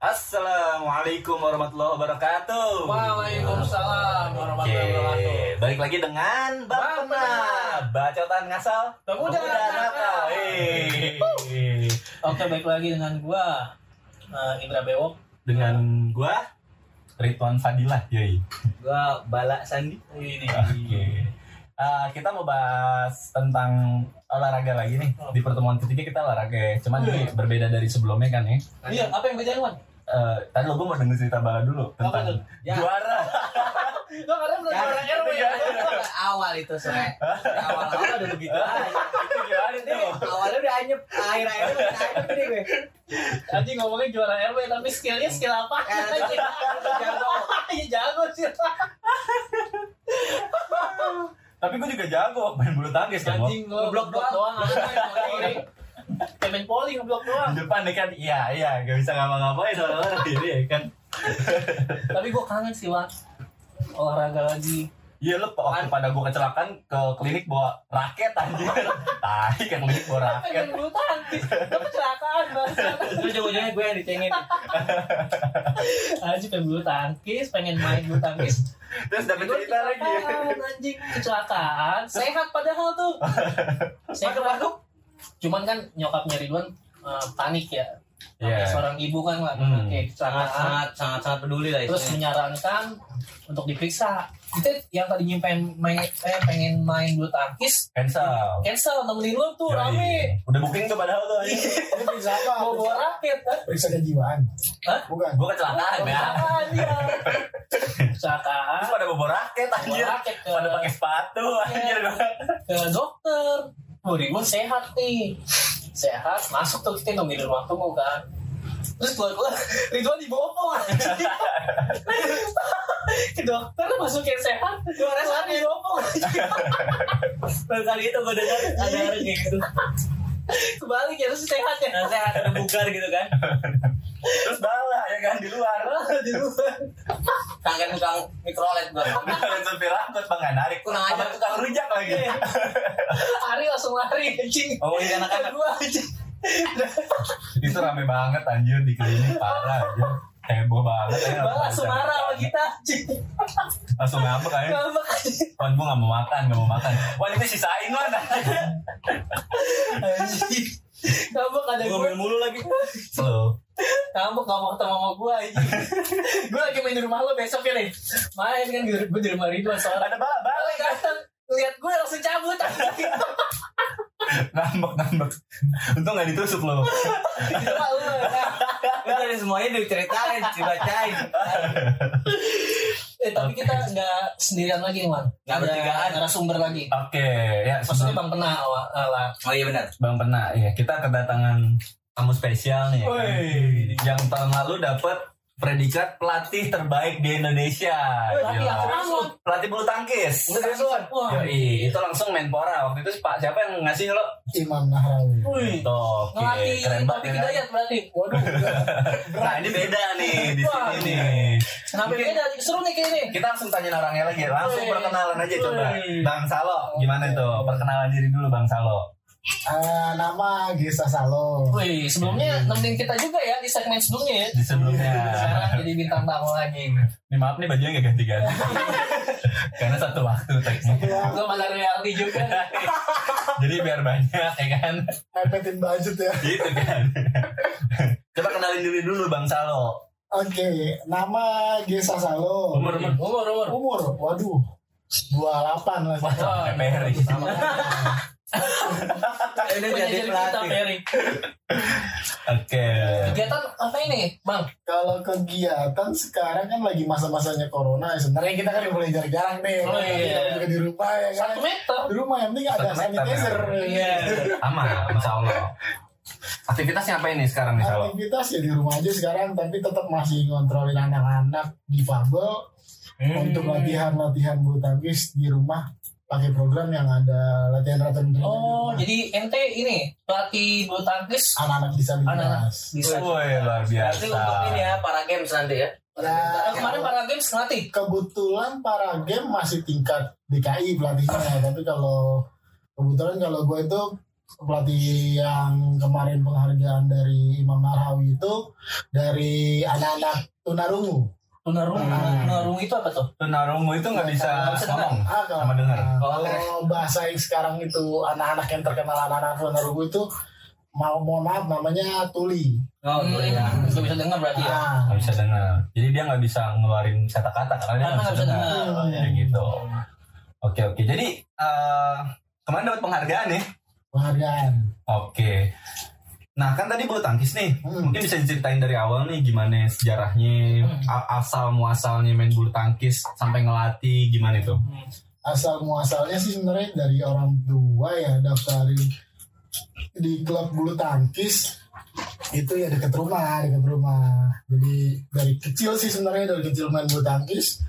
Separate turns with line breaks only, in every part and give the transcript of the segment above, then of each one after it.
Assalamualaikum warahmatullahi wabarakatuh.
Waalaikumsalam warahmatullahi wabarakatuh.
balik lagi dengan Bang
Bang
Pena, bacotan ngasal,
Pemuda nakal. Oke, baik lagi dengan gua eh, Indra Bewok.
Dengan gua Ridwan Fadilah, yoi.
Gua Bala Sandi.
Ini.
Oke. Ah, kita mau bahas tentang olahraga lagi nih. Di pertemuan ketiga kita olahraga, ya. cuman ini berbeda dari sebelumnya kan ya.
Iya, apa yang bedain, Wan?
Eh, tadi lo gue mau denger cerita Bala dulu tentang?
Ya.
juara.
Lo kadang belum juara RW ya.
awal itu sore. Awal-awal udah begitu.
Itu?
Awalnya udah anyep, akhir-akhirnya udah anyep nih gue.
Anjing ngomongin juara RW tapi skillnya skill apa?
Eh,
Anjing.
jago.
Iya jago sih.
Tapi gue juga jago main bulu tangkis kan.
Anjing lo
Ngeblok
blok doang. Kemen poli ngeblok doang.
Di depan nih kan, iya iya, gak bisa ngapa-ngapain orang-orang ini ya kan.
Tapi gua kangen sih, Wan. Olahraga lagi.
Iya lo waktu pada gue kecelakaan ke klinik bawa raket anjir. Tai ke klinik bawa raket.
Pengen bulu tangkis. Lo kecelakaan, Bang.
Terus ujung-ujungnya gue yang dicengin.
Anjing pengen bulu tangkis, pengen main bulu tangkis.
Terus dapet
Gua
cerita lagi.
kecelakaan, Anjing kecelakaan, sehat padahal tuh. Sehat. Cuman kan nyokapnya Ridwan eh, panik ya. Namanya Seorang ibu kan lah,
Hmm.
kayak
Sangat
kecelakaan.
sangat sangat sangat peduli lah
Terus menyarankan untuk diperiksa. Itu yang tadinya pengen main, eh, pengen main bulu tangkis,
Cancel.
cancel nemenin lo tuh
Yoi.
rame.
Udah booking tuh padahal tuh anjing.
Ini periksa apa?
Mau bawa raket kan?
Periksa kejiwaan.
Hah?
Bukan.
Gue kecelakaan ya.
Kecelakaan dia. Kecelakaan.
Terus pada bawa raket anjir.
Bawa raket ke-
Pada pakai sepatu anjir.
ke dokter. Oh, Ridwan sehat nih. Sehat, masuk tuh kita nungguin ruang tunggu kan. Terus keluar-keluar, Ridwan dibopong. Ke dokter masukin sehat, keluar dibopong anjing.
Baru kali itu gue dengar ada orang kayak gitu.
Kebalik ya, terus sehat ya.
Nah, sehat ada bugar gitu kan.
Terus bala ya kan di luar.
Di luar.
Kangen tukang mikrolet gue.
Dan supir angkot bang narik.
Kurang ajar.
tukang rujak lagi.
Ari langsung lari anjing.
Oh iya anak-anak.
Kedua anjing.
Itu rame banget anjir di klinik parah anjir. Heboh banget. ya,
langsung marah sama kita.
Langsung ngambek aja.
Ngambek anjing.
Wan gue gak mau makan, gak mau makan. Wan itu sisain Wan.
Ngambek ada
Gue main mulu lagi.
Slow.
Ngambek gak mau ketemu sama gue anjing. Gue lagi main di rumah lo besok ya nih. Main kan gue di rumah Ridwan seorang.
Ada bala.
Balik datang. Lihat gue langsung cabut.
Ngambek ngambek. Untung gak ditusuk lo.
Itu mah lu.
Dari semuanya diceritain, dibacain.
Eh tapi kita nggak sendirian lagi man.
Nggak bertigaan.
Ada narasumber lagi.
Oke, ya
Maksudnya Bang Pena awal. awal.
Oh iya benar.
Bang Pena, ya kita kedatangan tamu spesial nih. ya kan? Yang tahun lalu dapat predikat pelatih terbaik di Indonesia.
Tapi.
Pelatih bulu tangkis. Yoi, itu langsung Menpora. Waktu itu Pak siapa yang ngasih lo?
Imam Nahrawi.
Wih.
Tuh, oke,
Ngelatih
keren banget. ya?
Hidayat berarti. Waduh.
Nah ini beda nih di
Wah.
sini nih.
Kenapa beda? Seru nih kayak ini.
Kita langsung tanya orangnya lagi. Langsung perkenalan aja coba. Bang Salo, gimana itu? Perkenalan diri dulu Bang Salo.
Eh, nama Gisa Salo.
Wih, sebelumnya nemenin kita juga ya di segmen sebelumnya ya.
Di sebelumnya.
Sekarang jadi bintang tamu lagi.
Ini maaf nih bajunya gak ganti-ganti. Karena satu waktu tagnya.
Belum ada reality juga.
Jadi biar banyak ya kan.
Mepetin budget ya.
Gitu kan. Coba kenalin diri dulu Bang Salo.
Oke, nama Gisa Salo.
Umur umur.
Umur, umur.
Umur, waduh. 28 lah.
Wah, kayak Perry.
Ini jadi pelatih.
Ferry.
Oke.
Kegiatan apa ini, Bang?
Kalau kegiatan sekarang kan lagi masa-masanya corona ya. Sebenarnya kita kan mulai jarang-jarang nih.
Oh,
Kan
iya.
Kita juga di rumah ya kan.
Satu meter.
Di rumah yang penting ada sanitizer.
Iya.
Aman, insya Allah. Aktivitasnya apa ini sekarang nih Salo?
Aktivitas ya di rumah aja sekarang tapi tetap masih ngontrolin anak-anak difabel
Hmm.
untuk latihan-latihan bulu tangkis di rumah pakai program yang ada latihan-latihan ringan
Oh,
rumah.
jadi ente ini pelatih bulu tangkis
anak-anak
anak-anak
disabilitas.
bisa.
Woi, luar
Berarti
biasa.
untuk ini ya para games nanti ya.
Nah,
Eh, kemarin para games ngelatih.
kebetulan para game masih tingkat DKI pelatihnya tapi kalau kebetulan kalau gue itu pelatih yang kemarin penghargaan dari Imam Nahrawi itu dari anak-anak tunarungu.
Tunarungu,
Hmm.
tunarungu itu apa tuh?
Tunarungu itu nggak bisa ngomong
Ah,
sama dengar.
ah,
Oh,
kalau bahasa yang sekarang itu anak-anak yang terkenal anak-anak tunarungu itu mau mohon maaf namanya tuli.
Oh,
Hmm,
boleh ya.
Nggak bisa dengar berarti ya.
Ah,
Nggak bisa dengar. Jadi dia nggak bisa ngeluarin kata-kata karena dia nggak bisa dengar.
dengar.
Ya gitu. Oke oke. Jadi eh kemarin dapat penghargaan ya.
penghargaan.
Oke. Nah kan tadi bulu tangkis nih,
Hmm.
mungkin bisa diceritain dari awal nih gimana sejarahnya,
Hmm.
asal muasalnya main bulu tangkis sampai ngelatih gimana itu?
asal muasalnya sih sebenarnya dari orang tua ya daftarin di klub bulu tangkis itu ya deket rumah deket rumah jadi dari kecil sih sebenarnya dari kecil main bulu tangkis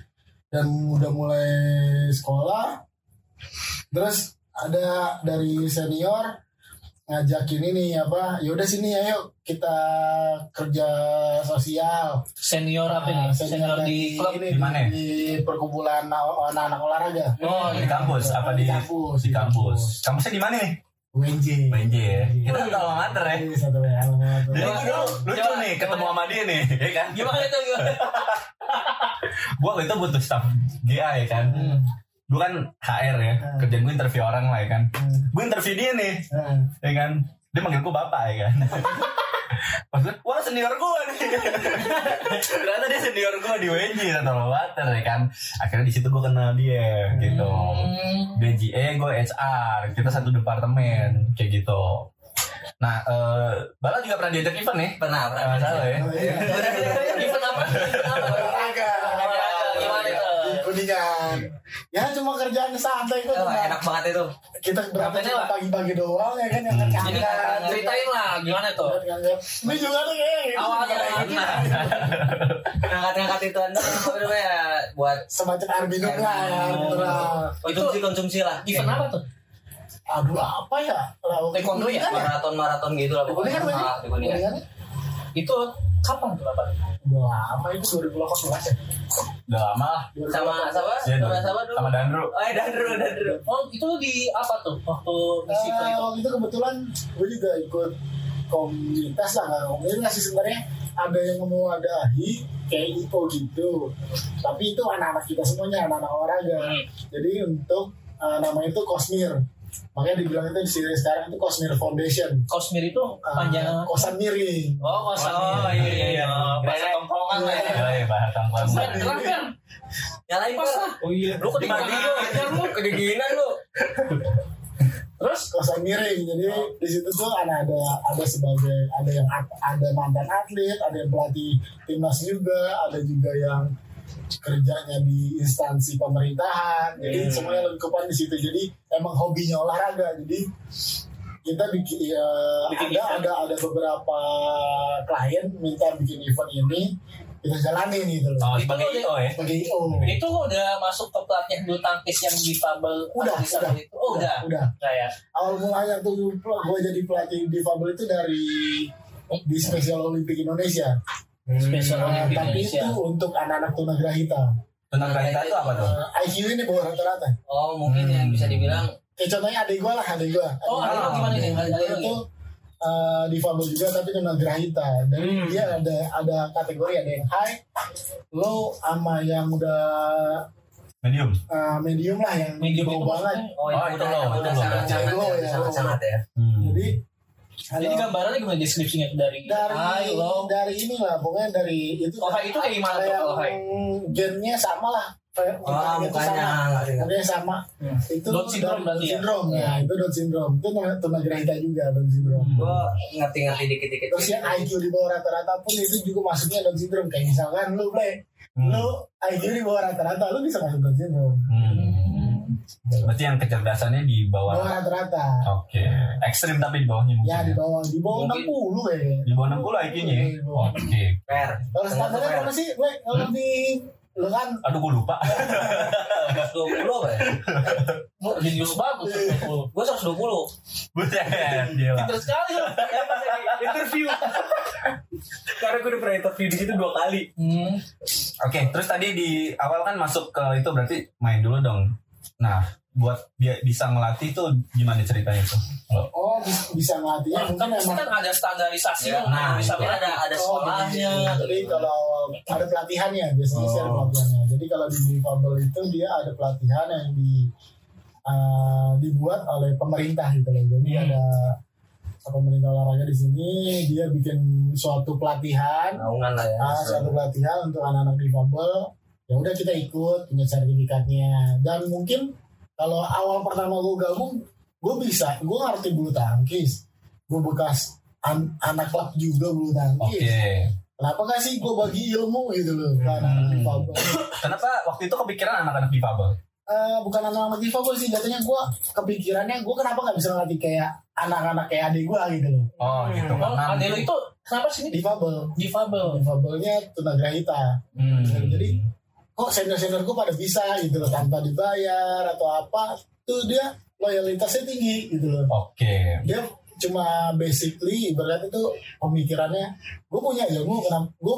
dan udah mulai sekolah terus ada dari senior ngajakin ini apa yaudah sini ayo kita kerja sosial
Senior apa
Nah,
nih? Senior di klub.
ini
Di mana?
di perkumpulan anak-anak olahraga
Oh,
Di kampus apa di
Di kampus,
Di kampus. Kampusnya di mana nih?
UNJ
BNJ ya. Kita satu alma mater ya.
Iya, satu ya, alma mater.
Jadi
Coba,
dulu lucu
coba,
nih ketemu sama dia nih, ya kan?
Gimana itu gimana?
Gua waktu itu butuh staff GA ya kan. Gue kan HR ya,
Hmm.
kerjaan gue interview orang lah ya kan.
Hmm.
Gue interview dia nih,
Hmm.
ya kan. Dia manggil gue bapak ya kan. Pas gue, wah senior gue nih. Ternyata dia senior gue di WNJ atau water ya kan. Akhirnya di situ gue kenal dia gitu.
Hmm.
BGE gue HR, kita satu departemen kayak gitu. Nah, eh Bala juga pernah diajak event nih.
Pernah, pernah.
Salah ya.
Oh, iya.
Event apa? Event apa?
Olahraga.
Itu?
Kuningan. Ya cuma kerjaan santai kok.
Oh,
cuma
enak banget itu.
Kita
Pak?
pagi-pagi doang ya kan yang
Hmm.
Jadi
ngangkat.
ceritain lah gimana tuh?
Ini juga tuh kayak gitu.
Awalnya gimana?
Ngangkat-ngangkat itu anda apa namanya buat
Semacam air minum lah ya. gitu lah.
konsumsi konsumsi lah.
Event apa tuh?
Aduh apa ya?
Taekwondo ya?
Kuningan
Maraton maraton gitu lah pokoknya.
Kuningan
Ah, Kuningan.
Kuningan.
Itu kapan tuh apa?
Udah lama itu 2018 ya.
Udah lama lah.
Sama sama
Iya,
sama
dulu.
sama dulu.
Sama Dandro.
Oh, iya, Dandro, Dandro.
Oh itu di apa tuh waktu ngisi event
Eh,
itu?
waktu itu kebetulan gue juga ikut komunitas lah nggak komunitas sih sebenarnya ada yang mau ada hi kayak IPO gitu tapi itu anak-anak kita semuanya anak-anak olahraga
Hmm.
jadi untuk eh, namanya itu Kosmir makanya dibilang itu di sini sekarang itu Kosmir Foundation
Kosmir itu
Eh,
panjang.
kosan miring
Oh kosan.
Oh, iya, iya, iya.
Bahasa tongkrongan lah ya.
Gila ya bahasa
keren, keren.
Nyalain
Pas lah.
Oh iya. Lu kedinginan lu, anjir lu, kedinginan lu.
Terus
kosan miring jadi di situ tuh ada ada ada sebagai ada yang ada mantan atlet ada yang pelatih timnas juga ada juga yang kerjanya di instansi pemerintahan jadi
Hmm.
semuanya lengkapan di situ jadi emang hobinya olahraga jadi kita bikin ya,
Bikin
ada
event.
ada ada beberapa klien minta bikin event ini kita jalanin gitu
Oh,
loh
sebagai IO ya.
sebagai IO
itu udah masuk ke pelatihan bulu tangkis yang difabel
udah udah
itu. Oh udah.
udah
Kayak
awal mulanya tuh gue jadi pelatih difabel itu dari di Special Olympic Indonesia.
Special
Nah,
Olympic
tapi
Indonesia.
itu untuk anak-anak tunagrahita.
Tentang Grahita itu apa tuh?
Uh, IQ ini bawah rata-rata.
Oh, mungkin yang bisa dibilang
Kayak contohnya adik gue lah, adik gue.
Oh, adik lu gimana nih? Adik lu
itu uh, difabel juga tapi tunagrahita. Dan
Hmm.
dia ada ada kategori ada yang high, low, sama yang udah
Medium.
uh, medium lah yang
medium itu
bawah banget.
Oh,
Oh,
itu
loh, itu loh.
Low
ya, sangat-sangat ya.
Hmm.
Jadi
Jadi
kalau-
gambarannya gimana deskripsinya dari,
dari
low?
dari inilah pokoknya dari itu
Oh, high itu kayak gimana tuh kalau
gennya sama lah
Oh,
mukanya
mukanya
sama
Hmm.
itu
Down syndrome berarti ya?
syndrome ya itu Down syndrome itu namanya tunagrahita juga Down syndrome
Hmm.
Gua ngerti-ngerti dikit-dikit.
terus yang IQ di bawah rata-rata pun itu juga masuknya Down syndrome kayak misalkan lu play
Hmm.
lu IQ di bawah rata-rata lu bisa masuk Down syndrome
Hmm. Berarti yang kecerdasannya di
bawah
bawah.
rata-rata
Oke. Ekstrim tapi di bawahnya mungkin.
ya di
ya.
bawah di bawah
Mungkin.
60 kayaknya
Di bawah 60 IQ-nya. ya?
Di bawah.
Oke.
Fair.
kalau standarnya berapa sih Ble? kalau di lu kan
Aduh gue lupa.
120 apa ya?
Jauh bagus.
Gua 120.
Buset, gila.
Pinter sekali loh.
interview. Karena gue udah pernah interview di situ dua kali.
Hmm.
Oke, terus tadi di awal kan masuk ke itu berarti main dulu dong. Nah, buat dia bisa ngelatih tuh gimana ceritanya tuh? Kalau-
Oh bis- bisa ngelatihnya mungkin
Kan kan ada standarisasi
Ya,
nah,
nah,
bisa
itu.
ada ada
Oh,
sekolahnya.
Jadi kalau ada pelatihannya biasanya sih ada
Oh.
pelatihannya. Jadi kalau di difabel itu dia ada pelatihan yang di uh, dibuat oleh pemerintah gitu loh. Jadi
Hmm.
ada pemerintah olahraga di sini dia bikin suatu pelatihan,
naungan lah ya
ah, suatu pelatihan untuk anak-anak difabel. Ya udah kita ikut punya sertifikatnya. Dan mungkin kalau awal pertama gue gabung, gue bisa, gue ngerti bulu tangkis, gue bekas an- anak klub juga bulu
Oke.
tangkis. Kenapa gak sih gue bagi ilmu gitu loh
Hmm.
difabel?
Kenapa waktu itu kepikiran anak-anak difabel?
Eh, bukan anak-anak difabel sih, jatuhnya gue kepikirannya gue kenapa gak bisa ngelatih kayak anak-anak kayak adik gue gitu loh.
Oh gitu
Oh,
karena
adek lu itu kenapa sih ini
Difabel,
difabel?
difabelnya tunagrahita.
Hmm.
Jadi kok senior-senior gue pada bisa gitu loh tanpa dibayar atau apa, tuh dia loyalitasnya tinggi gitu loh.
Oke.
Dia cuma basically ibaratnya itu pemikirannya gue punya ilmu kenapa gue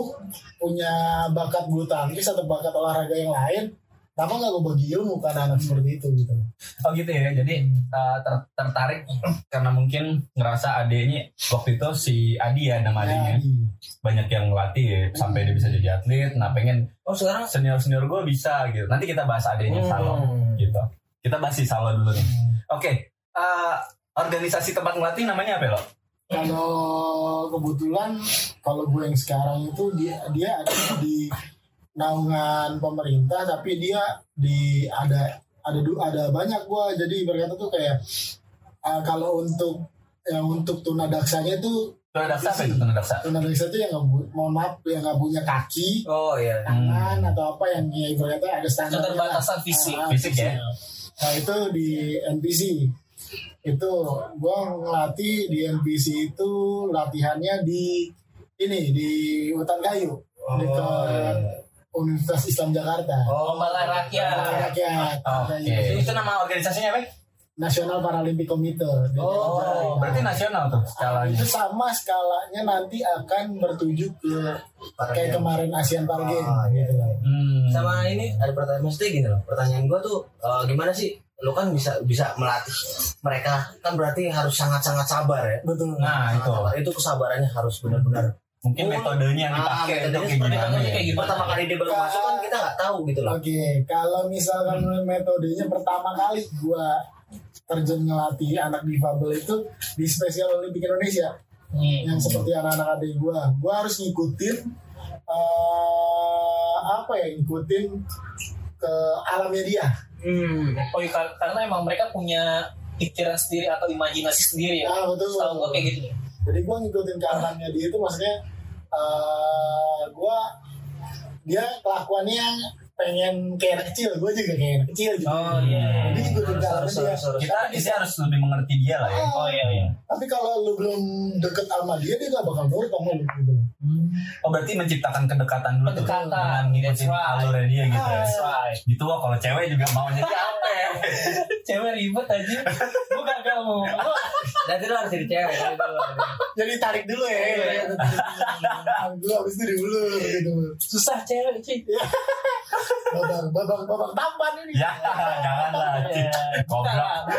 punya bakat bulu tangkis atau bakat olahraga yang lain kenapa nggak gue bagi ilmu ke anak-anak seperti itu gitu
Oh gitu ya. Jadi uh, ter- tertarik karena mungkin ngerasa adiknya waktu itu si Adi ya nama adiknya
Jadi,
banyak yang ngelatih ya, sampai dia bisa jadi atlet. Nah pengen
oh sekarang
senior senior gue bisa gitu. Nanti kita bahas adiknya Salo
Hmm.
gitu. Kita bahas si Salo dulu nih. Oke. uh, organisasi tempat ngelatih namanya apa ya lo?
kalau kebetulan kalau gue yang sekarang itu dia dia ada di naungan pemerintah tapi dia di ada ada ada banyak gue jadi berkata tuh kayak ah, kalau untuk yang untuk tunadaksanya itu
Tunadaksa apa itu tunadaksa?
tunadaksa itu yang nggak mohon maaf yang nggak punya kaki
oh iya
tangan atau apa yang ya, ibaratnya ada standar
Keterbatasan fisik.
Fisik ya?
Nah itu di NPC itu gua ngelatih di NPC itu latihannya di ini di Hutan Kayu dekat Universitas Islam Jakarta.
oh
Balai rakyat.
Balai Rakyat.
Oke. Itu nama organisasinya apa?
National Paralympic Committee. Jadi,
Oh,
nah,
berarti nasional tuh skalanya.
itu sama skalanya nanti akan bertuju ke kayak kemarin Asian Para Games
Ah, iya.
gitu.
Hmm.
sama ini ada pertanyaan maksudnya gini loh pertanyaan gue tuh eh, gimana sih lu kan bisa bisa melatih mereka kan berarti harus sangat sangat sabar ya
Betul.
Nah
Sangat
itu
sabar. itu kesabarannya harus benar-benar
mungkin metodenya yang
Ah,
dipakai
metodenya
itu kayak
seperti
gimana ya?
kayak
pertama kali dia baru masuk kan kita nggak tahu gitu loh
Oke, kalau misalkan metodenya pertama kali gua terjun ngelatih anak difabel itu di Special Olympic Indonesia
Hmm.
yang seperti anak-anak adik gua, gua harus ngikutin eh, apa ya ngikutin ke alamnya dia.
hmm.
Oh iya, kar- karena emang mereka punya pikiran sendiri atau imajinasi sendiri ya.
Ah betul.
Tahu gua kayak gitu.
Jadi gua ngikutin ke alamnya dia itu maksudnya eh gua dia kelakuannya pengen kayak anak kecil, gua juga kayak anak kecil gitu.
Oh, iya.
Jadi ngikutin ke alamnya
Harus,
dia.
harus, harus.
kita kita harus lebih mengerti dia lah ya
Oh iya iya.
Tapi kalau lu belum deket sama dia, dia gak bakal nurut sama lu gitu.
oh berarti menciptakan kedekatan dulu tuh
Kedekatan,
dengan ngikutin
right.
alurnya dia gitu ya
That's right.
gitu wah kalau cewek juga mau jadi apa ya
Cewek ribet aja. Gua gagal mau.
Berarti lu harus jadi cewek.
Jadi tarik dulu ya.
Iya.
Dulu habis itu diulur gitu.
susah cewek cuy.
Babang, babang, babang tampan ini.
ya janganlah
Iya.
goblok.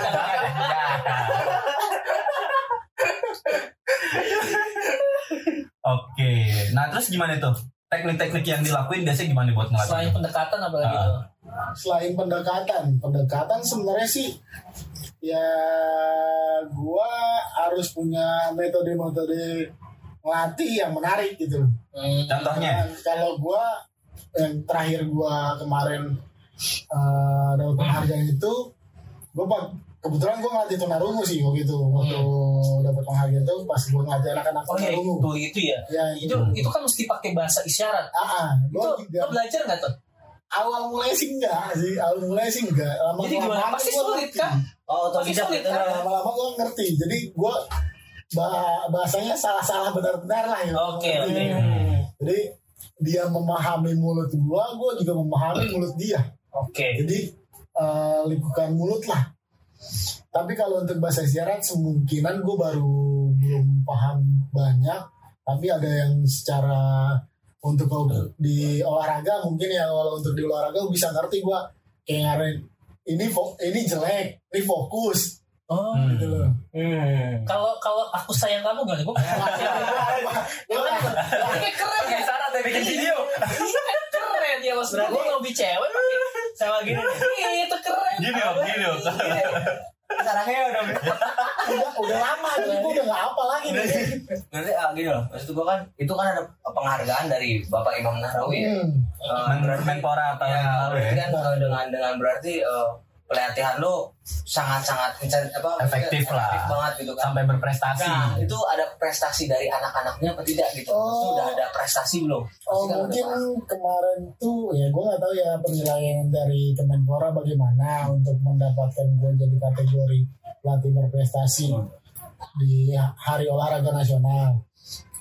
Oke, nah terus gimana tuh? Teknik-teknik yang dilakuin biasanya gimana buat
Selain
ngelatih?
pendekatan apa lagi
Ah.
tuh?
Selain pendekatan, pendekatan sebenarnya sih ya gua harus punya metode-metode ngelatih yang menarik gitu.
Hmm.
Contohnya?
Dan kalau gua yang terakhir gua kemarin eh, dapat penghargaan itu gua pak- kebetulan gua ngelatih tunarungu sih waktu itu waktu dapat penghargaan itu pas gua ngelatih anak-anak
Oh iya
tunarungu.
itu itu ya.
Ya,
Itu itu kan mesti pakai bahasa isyarat.
Ah, ah,
Itu
gua
lo
juga
belajar nggak tuh?
awal mulai sih enggak sih, awal mulai sih enggak. Lama
Jadi gimana? Pasti sulit kan?
Oh,
Pasti
otodidak
sulit kan?
Lama-lama gua ngerti. Jadi gua bah- bahasanya salah-salah benar-benar lah ya.
Oke, oke.
Hmm.
Jadi dia memahami mulut gua, gua juga memahami mulut dia.
Oke.
Jadi eh, lingkukan mulut lah. Tapi kalau untuk bahasa isyarat semungkinan gue baru belum paham banyak. Tapi ada yang secara untuk di olahraga mungkin ya kalau untuk di olahraga gua bisa ngerti gue kayak ngarin ini ini jelek ini fokus
Oh.
Hmm.
gitu loh
Hmm.
Kalau kalau aku sayang kamu gak? Gue kan, ini keren ya.
Sarah bikin video.
Keren ya mas. Gue lebih cewek pakai
Sama gini nih.
Iya, itu keren.
Gini om, gini om.
Sarangnya udah
udah udah lama jadi gue udah nggak apa lagi nih
Berarti ah, gini loh, maksud gua kan itu kan ada penghargaan dari Bapak Imam Nahrawi ya.
Hmm.
Eh, berarti-
Menpora tahun
ya,
lalu ya.
kan eh, dengan dengan berarti eh, pelatihan lo sangat-sangat apa
Efektif lah.
banget gitu kan.
Sampai berprestasi.
Nah, itu ada prestasi dari anak-anaknya apa tidak gitu?
Oh.
Itu udah ada prestasi belum?
Oh
kan
mungkin kemarin tuh ya gue nggak tahu ya penilaian dari Kemenpora bagaimana untuk mendapatkan gue jadi kategori pelatih berprestasi di Hari Olahraga Nasional.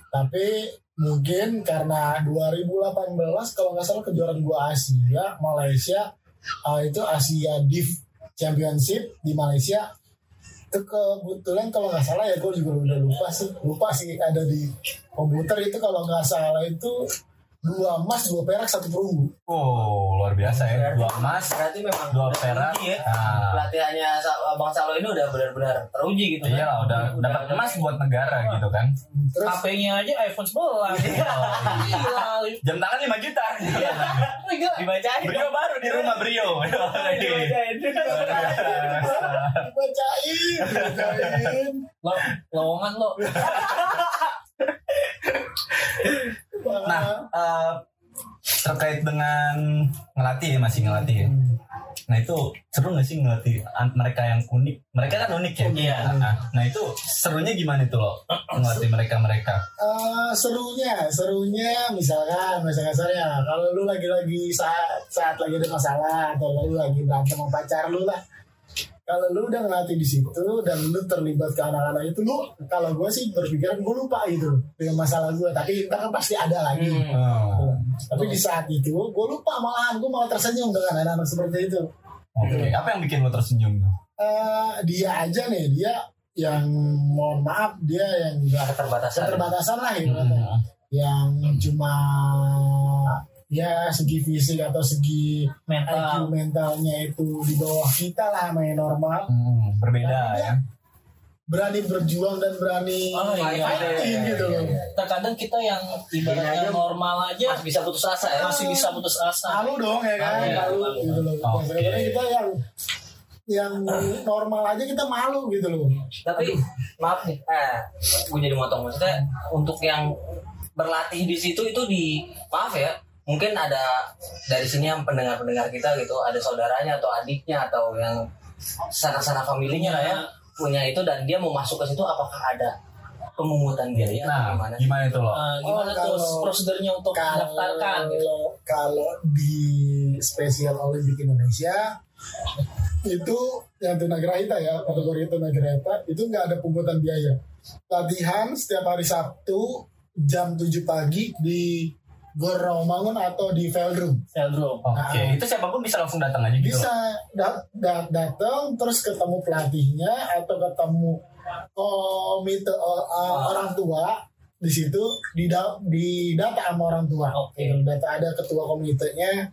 Tapi mungkin karena 2018 kalau nggak salah kejuaraan gua Asia Malaysia uh, itu Asia Div Championship di Malaysia. Itu kebetulan kalau nggak salah ya gue juga udah lupa sih. Lupa sih ada di komputer itu kalau nggak salah itu dua emas dua perak satu perunggu
Oh, luar biasa ya. Dua emas,
berarti memang
dua perak.
teruji ya.
Nah,
Pelatihannya Bang Salo ini udah benar-benar teruji gitu kan.
iya lah, udah dapat emas buat negara gitu kan.
terus
HP-nya aja iPhone 11. Gila.
Jam tangan 5 juta.
Gila.
Dibacain.
Brio baru di rumah Brio.
Dibacain.
bacain bacain
Lo, lowongan lo.
Nah, eh, terkait dengan ngelatih ya masih ngelatih ya. Nah itu seru gak sih ngelatih mereka yang unik? Mereka kan unik ya.
Iya.
Nah, nah itu serunya gimana itu loh ngelatih mereka mereka?
Eh, serunya serunya misalkan misalkan saya kalau lu lagi-lagi saat saat lagi ada masalah atau lu lagi berantem sama pacar lu lah kalau lu udah ngelatih di situ dan lu terlibat ke anak-anak itu lu kalau gue sih berpikiran gue lupa gitu dengan masalah gue tapi ntar kan pasti ada lagi
Oh,
tapi di saat itu gue lupa malahan gue malah tersenyum dengan anak-anak seperti itu
Oke, apa yang bikin lo tersenyum tuh?
Eh, dia aja nih dia yang mohon maaf dia yang enggak
Keterbatasan.
keterbatasan lah gitu
Hmm.
yang cuma ya segi fisik atau segi IQ
Mental.
mentalnya itu di bawah kita lah main normal
Hmm, berbeda ya.
berani berjuang dan berani
Oh, iya.
fighting
Iya,
gitu
iya,
loh
iya.
Terkadang kita yang ibaratnya normal aja
Masih bisa putus asa ya.
masih bisa putus asa.
malu dong ya kan
Iya,
malu
malu.
gitu loh
Oke.
Kadang-kadang kita yang yang normal aja kita malu gitu loh
Tapi maaf nih, eh, gue jadi motong maksudnya untuk yang berlatih di situ itu di maaf ya, mungkin ada dari sini yang pendengar-pendengar kita gitu, ada saudaranya atau adiknya atau yang sana-sana familinya lah ya punya itu dan dia mau masuk ke situ apakah ada pemungutan biaya atau
Nah,
gimana?
gimana itu loh?
Nah, gimana
Oh,
tuh
kalau-
prosedurnya untuk mendaftarkan gitu?
kalau kalau di Special Olympic Indonesia itu yang tunagrahita ya kategori tunagrahita itu nggak ada pungutan biaya latihan setiap hari Sabtu jam 7 pagi di Gor Rawamangun atau di Veldrum
Veldrum.
Oke,
Nah.
itu siapa pun bisa langsung datang aja gitu.
bisa da- da- datang terus ketemu pelatihnya atau ketemu komite o- uh, orang tua di situ di di data sama orang tua
Oke.
Gitu, data ada ketua komitenya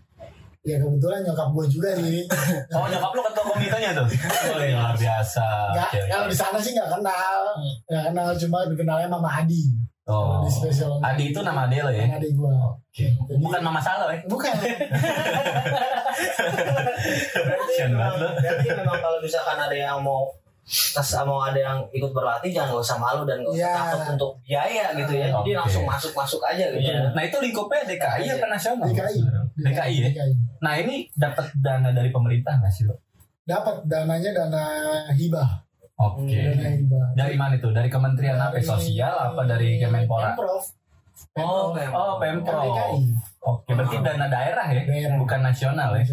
ya kebetulan nyokap gue juga sih
Oh, nyokap lu ketua komitenya tuh? Oh, iya, luar biasa. Oke, oke.
kalau di sana sih nggak kenal
Hmm.
nggak kenal cuma dikenalnya mama Adi
Oh.
di spesial
Adi itu nama Ade lo ya?
Mama Adi gue Jadi-
Bukan Mama Salo ya?
bukan.
Berarti memang kalau misalkan ada yang mau tas mau ada yang ikut berlatih jangan nggak usah malu dan nggak usah
Iya.
takut untuk biaya gitu ya. Jadi langsung masuk masuk aja gitu.
Iya.
Nah itu lingkupnya DKI apa nasional?
DKI
DKI ya?
DKI.
Nah ini dapat dana dari pemerintah nggak sih lo?
dapat dananya dana hibah
Oke.
dana hibah
Dari mana itu? Dari Kementerian apa? Sosial apa dari Kemenpora?
Pemprov
Oh, oh
Kan
Pemprov. Oke, berarti dana daerah ya?
Daerah.
Bukan nasional ya?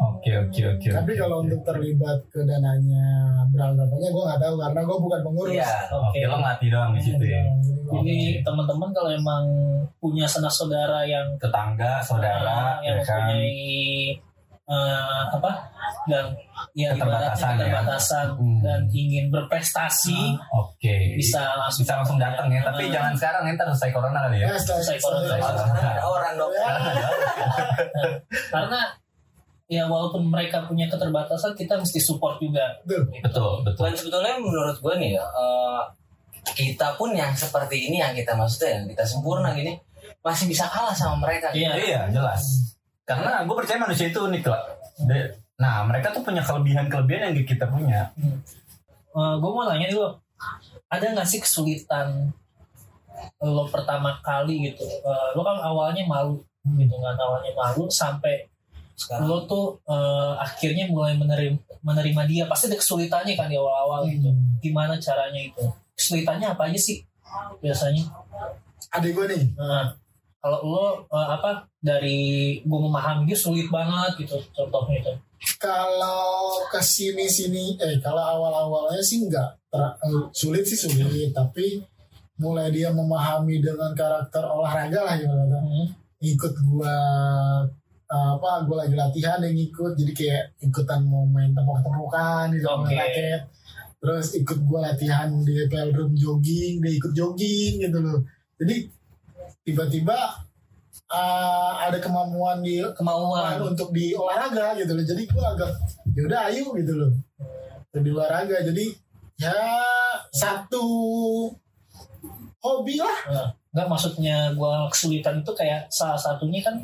Oke, oke, oke.
Tapi kalau
oke.
untuk terlibat ke dananya berapanya gue nggak tahu karena gue bukan pengurus.
Iya.
Oke, lo ngelatih doang di situ ya?
Jadi
Oke.
teman-teman kalau emang punya sanak saudara yang
Tetangga, saudara,
eh, yang
ya kan?
mempunyai eh, apa yang yang ibaratnya
Keterbatasan ya.
keterbatasan
Hmm.
dan ingin berprestasi
Oke.
bisa langsung
bisa langsung datang ya. Tapi jangan sekarang ya, ntar selesai corona kali ya.
Ya, setelah-
Saya corona.
ada orang dong.
Ya,
karena ya walaupun mereka punya keterbatasan kita mesti support juga
Betul.
betul
Dan sebetulnya menurut gue nih ya, eh, kita pun yang seperti ini yang kita maksudnya yang kita sempurna gini masih bisa kalah sama mereka.
Iya.
iya jelas karena gue percaya manusia itu unik lah nah mereka tuh punya kelebihan kelebihan yang kita punya.
Gue mau nanya dulu ada nggak sih kesulitan lo pertama kali gitu? Eh, lo kan awalnya malu gitu kan awalnya malu sampai
Sekarang?
lo tuh eh, akhirnya mulai menerima menerima dia. Pasti ada kesulitannya kan di awal-awal gitu. Gimana caranya itu? Kesulitannya apa aja sih biasanya?
Adik gue nih,
Nah, kalau lo eh, apa dari gue memahami dia sulit banget gitu contohnya itu.
Kalau ke sini sini, eh kalau awal awalnya sih enggak Ter- eh, sulit sih sulit, tapi mulai dia memahami dengan karakter olahraga lah gitu kan.
Hmm.
ikut gua eh, apa gua lagi latihan yang ikut jadi kayak ikutan mau main tepuk-tepukan gitu main raket. Terus ikut gua latihan di room jogging dia ikut jogging gitu loh. Jadi tiba-tiba eh, ada kemampuan di
kemauan.
untuk di olahraga gitu loh. Jadi gua agak ya udah ayo gitu loh. Di olahraga jadi ya satu hobi lah.
Nah, nggak maksudnya gua kesulitan itu kayak salah satunya kan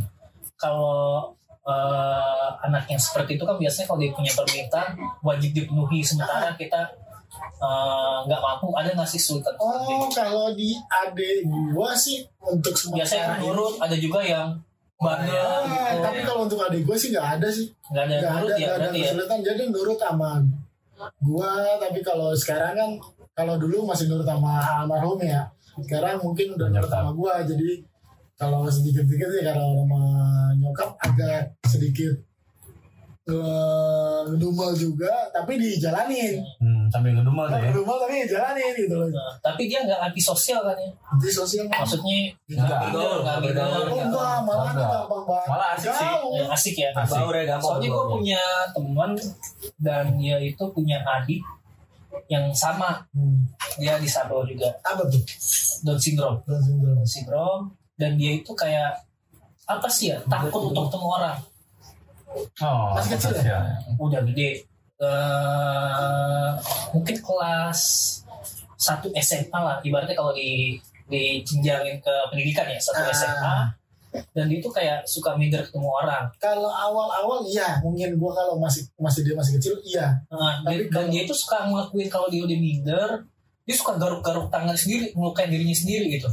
kalau eh, anak yang seperti itu kan biasanya kalau dia punya permintaan wajib dipenuhi. Sementara kita eh, nggak mampu ada nggak sih kesulitan seperti
Oh, kalau di adik gua sih untuk
biasanya
sementara
nurut ada juga yang bandel
Ah,
gitu
tapi kalau untuk adik gua sih nggak ada sih.
nggak ada
Nggak
nurut
ada,
ya
nggak ada
berarti ya
kesulitan. Jadi nurut sama gua, tapi kalau sekarang kan kalau dulu masih nurut sama almarhum ya. Sekarang mungkin udah nurut sama gua. Jadi kalau sedikit-sedikit sih kalau sama nyokap agak sedikit eh, ngedumel juga, tapi dijalanin.
hmm, sambil ngedumel tuh ya
Ngedumel tapi dijalanin gitu loh.
Nah, tapi dia nggak anti sosial kan ya
Jadi sosial
maksudnya
Enggak.
middle nggak
Oh
Enggak.
malah gampang banget.
Malah asik sih.
Ya, asik ya
Asik.
Baur ya gampang.
Soalnya gue
baur.
punya teman dan dia itu punya adik yang sama
Hmm.
dia disabel juga
Apa tuh?
Down syndrome
Down syndrome.
Down syndrome dan dia itu kayak apa sih ya takut untuk ketemu orang
oh
Masih kecil ya?
udah gede Eh, mungkin kelas satu SMA lah ibaratnya kalau di dijenjangin ke pendidikan ya satu
Ah.
SMA dan dia itu kayak suka minder ketemu orang
Kalau awal-awal iya, mungkin gua kalau masih masih dia masih kecil iya.
Nah,
Tapi
dia- dan
kalau-
dia itu suka ngelakuin kalau dia udah minder, dia suka garuk-garuk tangan sendiri, ngelukain dirinya sendiri gitu.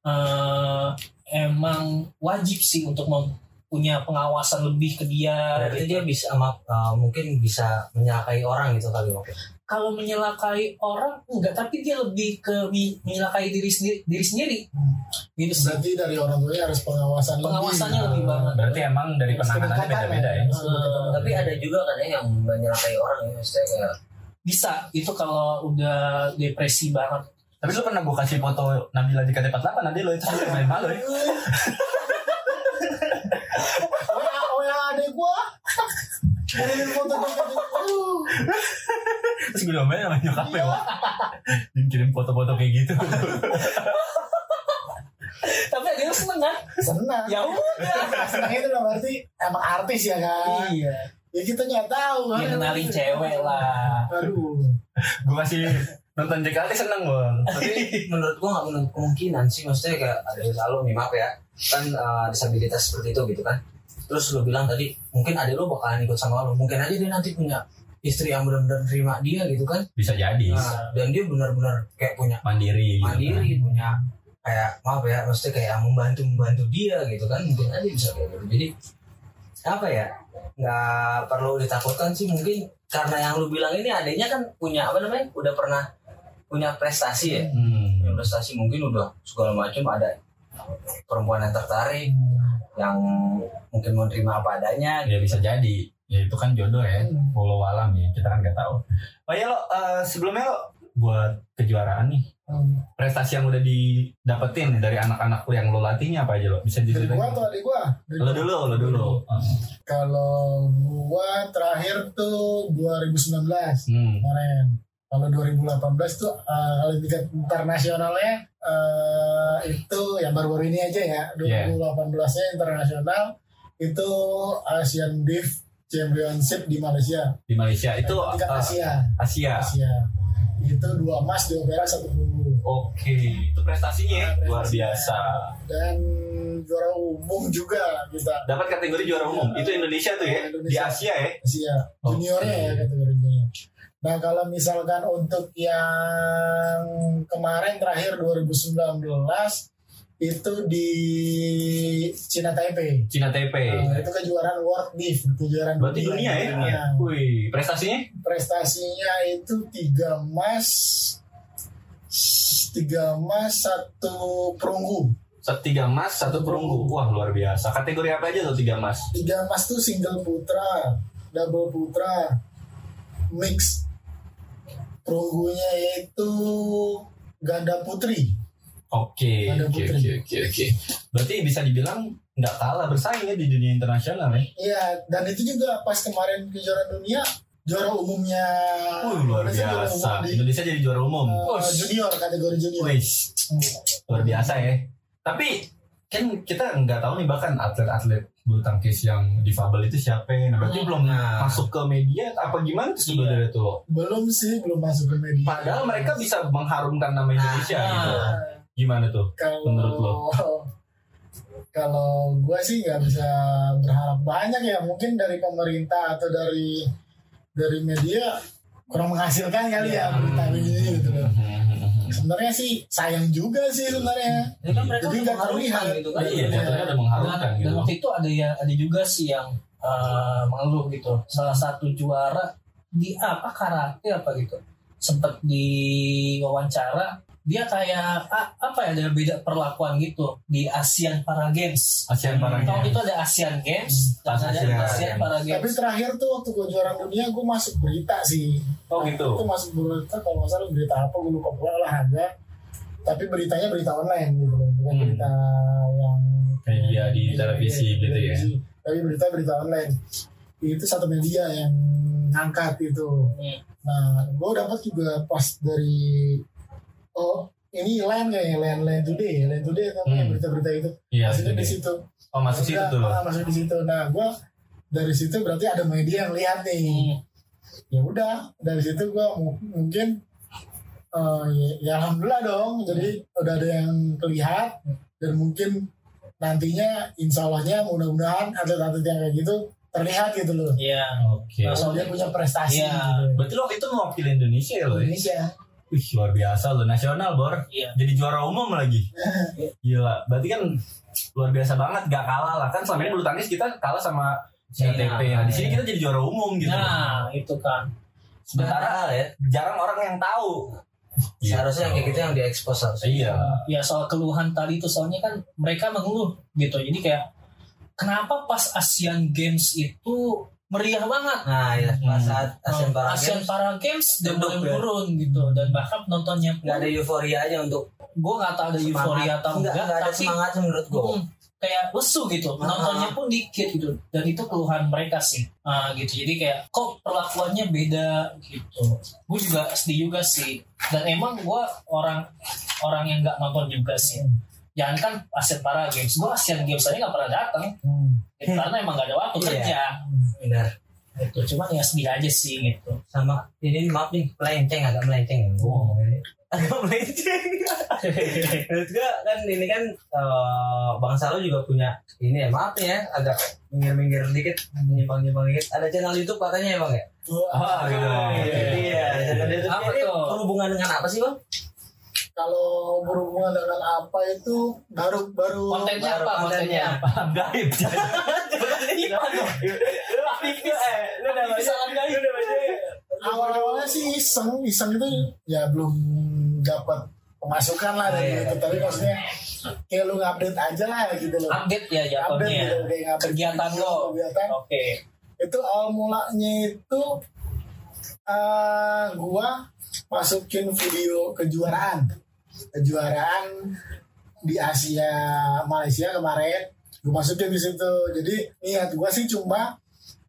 Eh, emang wajib sih untuk mem- punya pengawasan lebih ke dia.
Berarti
gitu.
dia bisa uh, mungkin bisa menyalakai orang gitu kali mungkin.
Kalau menyelakai orang enggak, tapi dia lebih ke menyelakai diri sendiri, diri sendiri.
Hmm.
Gitu sih.
Berarti dari orang tuanya harus pengawasan
Pengawasannya lebih banget.
berarti emang dari penanganannya beda-beda ya
Hmm.
Tapi ada juga katanya yang menyalakai orang ya, maksudnya kayak
Bisa itu kalau udah depresi banget.
tapi lu pernah gue kasih foto Nabila di KT48 nanti lo itu main malu ya
WA WA adek gua. Kirimin foto gua gitu. Uh.
Terus gue domain sama nyokapnya wah Dia kirim foto-foto kayak gitu
Tapi dia seneng kan?
Senang.
Ya udah.
Senang itu lah berarti emang artis ya kan.
Iya.
Ya kita nggak tahu.
Dia kenalin cewek lah.
Aduh.
gue kasih nonton JKT seneng bang
tapi menurut gua nggak menutup kemungkinan sih maksudnya kayak ada yang selalu nih maaf ya kan uh, disabilitas seperti itu gitu kan terus lu bilang tadi mungkin ada lu bakalan ikut sama lu. Mungkin aja dia nanti punya istri yang benar-benar terima dia gitu kan.
Bisa jadi.
Nah, dan dia benar-benar kayak punya
mandiri gitu kan.
mandiri punya kayak maaf ya maksudnya kayak membantu membantu dia gitu kan. Mungkin aja bisa kayak gitu. Jadi apa ya nggak perlu ditakutkan sih. Mungkin karena yang lu bilang ini adanya kan punya apa namanya udah pernah punya prestasi ya.
Hmm.
prestasi mungkin udah segala macam ada perempuan yang tertarik yang mungkin mau terima apa adanya
ya bisa jadi ya itu kan jodoh ya
Hmm.
follow alam ya kita kan nggak tahu oh ya lo eh, sebelumnya lo buat kejuaraan nih
Hmm.
prestasi yang udah didapetin dari anak-anak lo yang lo latihnya apa aja lo bisa
Dari
diceritain
gua atau adik gua? Dari
lo dulu lo dulu
Kalau gua terakhir tuh 2019
hmm.
kemarin. Kalau 2018 tuh uh, kalau tingkat internasionalnya eh, itu yang baru-baru ini aja ya.
Yeah.
2018 nya internasional itu Asian Div championship di Malaysia
di Malaysia itu
tingkat
uh,
Asia
Asia.
Asia itu dua emas dua perak satu perunggu
Oke, itu prestasinya ya, luar biasa.
dan juara umum juga kita
Dapat kategori juara umum. Itu Indonesia tuh ya, di
Indonesia.
Asia ya.
Asia juniornya
Oke.
ya kategori junior nah kalau misalkan untuk yang kemarin terakhir 2019 itu di Cina Taipei
Cina Taipei.
Nah, itu kejuaraan World Beef kejuaraan
Berarti dunia ya?
Dunia.
Wih, prestasinya?
prestasinya itu tiga emas tiga emas satu perunggu
Satu tiga emas, satu perunggu. Wah, luar biasa. Kategori apa aja tuh tiga emas?
tiga emas tuh single putra double putra mix perunggunya yaitu ganda putri
Oke, oke, oke, oke. Berarti bisa dibilang nggak kalah bersaing ya di dunia internasional ya?
iya dan itu juga pas kemarin kejuaraan dunia juara umumnya
Wih, luar biasa.
umum di,
Indonesia jadi juara umum.
uh, junior kategori junior
Wih, luar biasa ya. Tapi kan kita nggak tahu nih bahkan atlet-atlet bulu tangkis yang difabel itu siapa ya. Nah, berarti
Hmm.
belum
Nah.
masuk ke media apa gimana tuh sebenarnya tuh?
belum sih belum masuk ke media
Padahal mereka bisa mengharumkan nama Indonesia
Nah.
gitu. Gimana tuh?
kalau
Menurut lo?
kalau gue sih nggak bisa berharap banyak ya mungkin dari pemerintah atau dari dari media kurang menghasilkan kali ya berita begini gitu loh sebenarnya sih sayang juga sih sebenarnya
Jadi kan mereka
Jadi
udah
nggak terlihat.
gitu kan.
Iya,
Iya.
jatuhnya udah
dan,
mengharumkan
dan
gitu.
waktu itu ada ya ada juga sih yang eh, mengeluh gitu salah satu juara di apa karate apa gitu sempat diwawancara dia kayak apa ya ada beda perlakuan gitu di ASEAN Para Games
ASEAN Para
Tahun
Games.
itu ada ASEAN Games dan ada
ASEAN Para
ASEAN Para
tapi
Games
terakhir tuh waktu kejuaraan dunia gue masuk berita sih
Oh
itu
gitu.
masuk berita kalau nggak salah berita apa gue lupa pokoknya olahraga tapi beritanya berita online gitu bukan
Hmm.
berita yang
Media di televisi gitu ya.
tapi berita berita online itu satu media yang ngangkat itu
Hmm.
nah gue dapat juga pas dari oh ini line kayaknya line line today line today apa
Hmm.
berita-berita itu
Iya,
Masuknya
itu
di situ
Oh, masuk situ
Udah,
tuh.
ah, masuk di situ nah gue dari situ berarti ada media yang lihat nih
Hmm.
ya udah dari situ gue mungkin eh, ya, ya alhamdulillah dong jadi udah ada yang terlihat dan mungkin nantinya insya Allahnya mudah-mudahan atlet-atlet yang kayak gitu terlihat gitu loh
Iya.
Oke.
dia punya prestasi
Iya.
gitu
Berarti lo itu mewakili Indonesia ya lo ya? Wih, luar biasa lo. Nasional, Bor.
Iya.
Jadi juara umum lagi. Gila. Berarti kan luar biasa banget. Gak kalah lah. Kan selama ini bulu tangkis kita kalah sama. CTP. Nah, di sini kita jadi juara umum gitu.
Nah, itu kan.
Sementara
Padahal ya,
jarang orang yang tahu.
seharusnya yang kayak gitu yang diekspos harusnya.
Iya.
ya soal keluhan tadi itu soalnya kan mereka mengeluh gitu jadi kayak kenapa pas Asian Games itu meriah banget.
Nah, ya, pas
Hmm.
saat Asian Para
Asian
Games
Para Games udah mulai
ya.
menurun gitu. Dan bahkan penontonnya
nggak ada euforia aja untuk
gue nggak tahu ada euforia atau
Nggak-
enggak,
nggak ada
tapi
semangat menurut gue.
mm, kayak lesu gitu. Penontonnya pun dikit gitu. Dan itu keluhan mereka sih. Ah, gitu. Jadi kayak kok perlakuannya beda gitu. Gue juga sedih juga sih. Dan emang gue orang orang yang nggak nonton juga sih jangan kan Asian Para Games gue Asian Games aja nggak pernah datang
Hmm.
gitu, karena emang gak ada waktu
Iya.
kerja
Benar.
gitu cuman ya sedih aja sih gitu
Sama ini maaf nih, melenceng agak melenceng. Gue ngomongnya agak melenceng. Menurut gue kan ini kan eh, Bang Salo juga punya ini ya maaf nih ya agak minggir-minggir dikit nyimpang-nyimpang dikit ada channel YouTube katanya ya bang ya
Ah, gitu.
iya channel YouTube
Apa tuh?
berhubungan dengan apa sih bang
kalau berhubungan dengan apa itu baru baru
kontennya
baru
apa kontennya. Apa
Gaib.
lu udah baca.
Kesalahan gaib.
lu udah baca.
Awal-awalnya sih iseng iseng itu ya belum dapat pemasukan lah dari
Iya.
itu. Tapi maksudnya kayak lu ngupdate aja lah gitu loh.
Update ya
update
jatuhnya.
gitu kayak ngupdate
kegiatan lo.
kegiatan.
Oke.
Itu awal mulanya itu eh gua masukin video kejuaraan kejuaraan di Asia Malaysia kemarin gue masukin di situ jadi niat gua sih cuma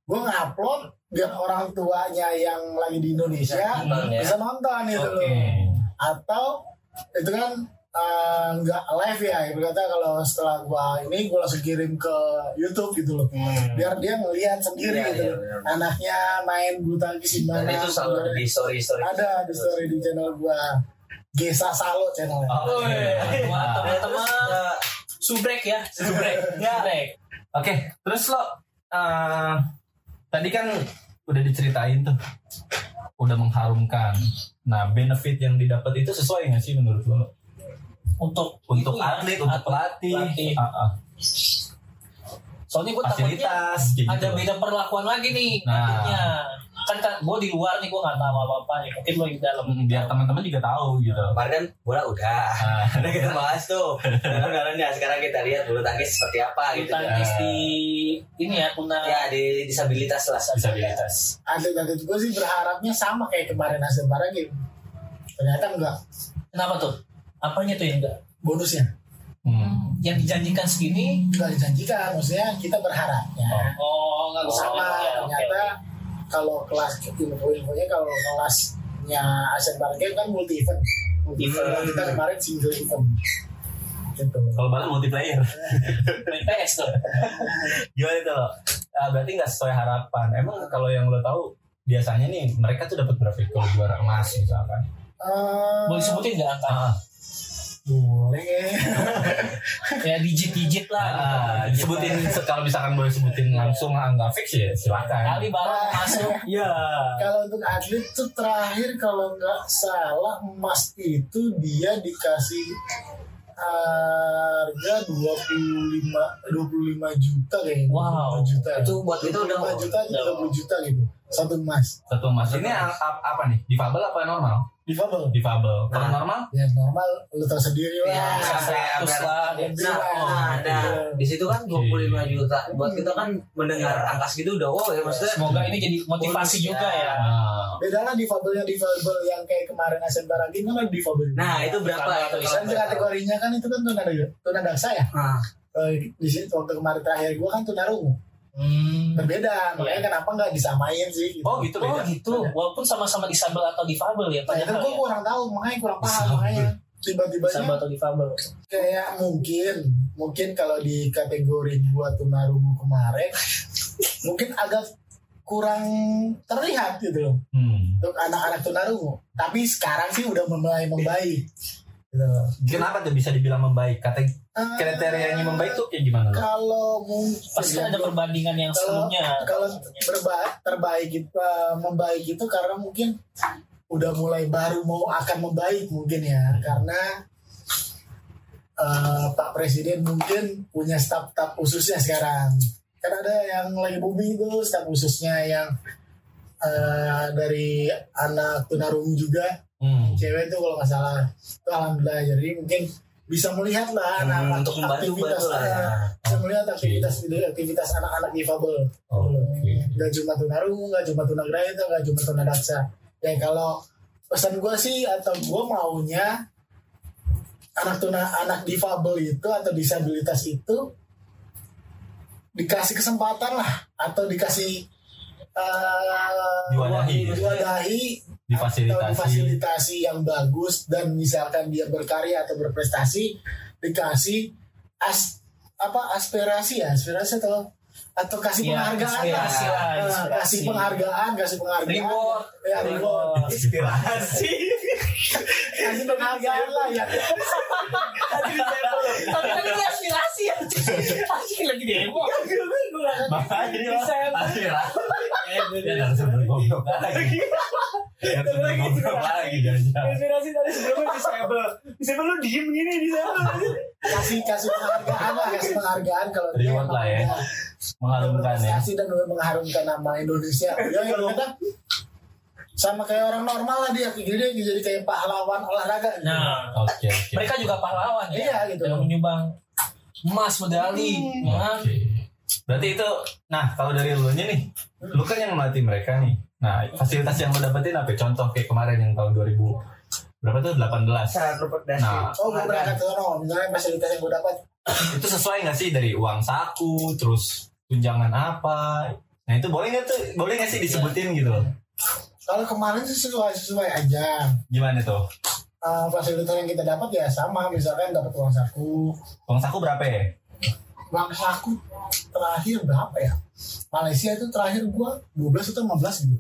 gua ngupload biar orang tuanya yang lagi di Indonesia
Bisa nonton ya.
itu loh atau itu kan eh, nggak live ya berkata kalau setelah gua ini gua langsung kirim ke YouTube gitu loh biar dia ngelihat sendiri
Iya,
gitu loh.
benar.
anaknya main bulu tangkis di mana
itu selalu ada di story story.
ada di story di channel gua Gesa Salo channelnya
Oh, iya.
buat
Nah,
teman-teman
eh,
subrek ya, subrek, subrek.
Oke, terus lo eh, tadi kan udah diceritain tuh, udah mengharumkan. Nah, benefit yang didapat itu sesuai nggak sih menurut lo?
Untuk
Untuk
itu ya,
atlet, untuk pelatih,
pelatih.
ah, ah.
Soalnya gue takutnya
kayak
ada
gitu.
beda perlakuan lagi nih
Nah.
nantinya. Kan kan gue di luar nih gue nggak tahu apa apa nih. Mungkin lo di dalam.
Mm, Biar teman-teman juga tahu gitu.
Kemarin kan bola udah.
Ah.
Udah kita bahas tuh. Sekarang sekarang kita lihat bulu tangkis seperti apa
Bulu
gitu.
tangkis
ya.
di ini ya tuna
Ya di disabilitas lah.
Disabilitas.
atlet-atlet gue sih berharapnya sama kayak kemarin hasil para game ternyata enggak
Kenapa tuh? Apanya tuh yang enggak?
bonusnya
Hmm.
Yang dijanjikan segini?
enggak dijanjikan maksudnya kita berharapnya
Oh, enggak bisa.
sama ternyata kalau kelas info-infonya kalau kelasnya Asian Para Games kan multi event multi event
Hmm.
kita kemarin single event gitu
Kalau bala multiplayer.
Main PS tuh.
Gimana itu lo? Ah, berarti nggak sesuai harapan. Emang kalau yang lo tahu biasanya nih mereka tuh dapat berapa kalau juara emas misalkan?
Eh,
Boleh sebutin nggak angka?
Ah,
boleh
Ya digit-digit lah.
ah,
gitu.
disebutin kalau misalkan boleh sebutin langsung lah nggak fix ya silakan.
Kali barang masuk.
Iya.
kalau untuk atlet tuh terakhir kalau nggak salah emas itu dia dikasih harga 25 25 juta kayaknya
Wow.
25 juta
Itu buat kita udah
25 juta 30 juta gitu satu emas
Satu emas. Ini a- a- apa nih? Difabel apa normal?
difabel
Difabel. Kalau
Nah.
normal?
ya normal lu tahu sendiri
Ya,
lah
sampai
lah.
Ya,
Nah,
Iya.
nah, nah, di situ kan 25 juta. Buat kita kan mendengar angka segitu udah wow ya maksudnya.
Semoga ini jadi motivasi
Bonus,
juga
ya.
ya.
Ah,
beda lah difabelnya difabel yang kayak kemarin Asian Para Games kan difabel
Nah, itu berapa
tulisan
kan kategorinya kan itu kan tunadaksa tunadaksa ya
Nah,
Eh, di situ waktu kemarin terakhir gua kan tunarungu
Hmm.
berbeda makanya kenapa nggak disamain sih gitu.
Oh gitu
Oh
beda.
gitu. Walaupun sama-sama disabel atau difabel ya.
Nah, itu
padahal
gue
ya.
kurang tahu makanya kurang paham makanya tiba-tiba
Disabel atau difabel.
kayak mungkin mungkin kalau di kategori gua tunarungu kemarin mungkin agak kurang terlihat gitu loh
Hmm.
untuk anak-anak tunarungu tapi sekarang sih udah mulai membaik gitu.
Kenapa tuh bisa dibilang membaik? Kata kriterianya membaik tuh kayak gimana lo?
kalau mungkin
Pasti kan ada perbandingan yang
kalau
sebelumnya.
kalau berba- terbaik itu eh, membaik itu karena mungkin udah mulai baru mau akan membaik mungkin ya karena eh, Pak Presiden mungkin punya staf-staf khususnya sekarang kan ada yang lagi booming itu staf khususnya yang eh, dari anak tunarungu juga
Hmm.
cewek itu kalau nggak salah itu alhamdulillah jadi mungkin bisa melihat lah
Hmm,
anak
untuk membantu
aktivitas
lah ya.
bisa melihat aktivitas aktivitas anak-anak difabel
Oke.
nggak cuma tunarungu nggak cuma tunagrahita nggak cuma tunadaksa ya kalau pesan gue sih atau gue maunya anak tuna anak difabel itu atau disabilitas itu dikasih kesempatan lah atau dikasih eh,
Diwadahi.
diwadahi
Difasilitasi.
difasilitasi yang bagus dan misalkan dia berkarya atau berprestasi dikasih as apa aspirasi ya aspirasi atau atau kasih
Ya,
penghargaan
inspirasi
lah.
inspirasi.
kasih penghargaan kasih penghargaan
Reward.
ya reward
Inspirasi.
kasih penghargaan lah ya
Tapi kan ini aspirasi ya. Lagi demo.
Makanya Ya harus bergoblok lagi. Ya harus bergoblok lagi
Inspirasi dari sebelumnya disable. Disable lu diem gini disable.
kasih kasih penghargaan lah kasih penghargaan kalau dia
lah ya. Mengharumkan ya.
berprestasi dan mengharumkan nama Indonesia ya yang kadang sama kayak orang normal lah dia jadi dia jadi kayak pahlawan olahraga gitu.
Nah,
Oke oke.
mereka juga pahlawan ya.
Iya, gitu.
Dalam menyumbang emas medali. ya kan?
Oke. Berarti itu, nah kalau dari lu nya nih, lu kan yang melatih mereka nih. Nah, fasilitas yang lu dapetin apa? Contoh kayak kemarin yang tahun 2000 berapa tuh 18.
Syarat rekomendasi.
Nah,
Oh, gue berangkat ke sana, misalnya fasilitas yang gue dapat.
itu sesuai nggak sih dari uang saku, terus tunjangan apa? Nah itu boleh nggak tuh? Boleh nggak sih disebutin gitu?
Kalau kemarin sih sesuai sesuai aja.
Gimana tuh?
uh, fasilitas yang kita dapat ya sama misalkan dapat uang saku
Uang saku berapa ya?
Uang saku terakhir berapa ya? Malaysia itu terakhir gua 12 atau 15 gitu.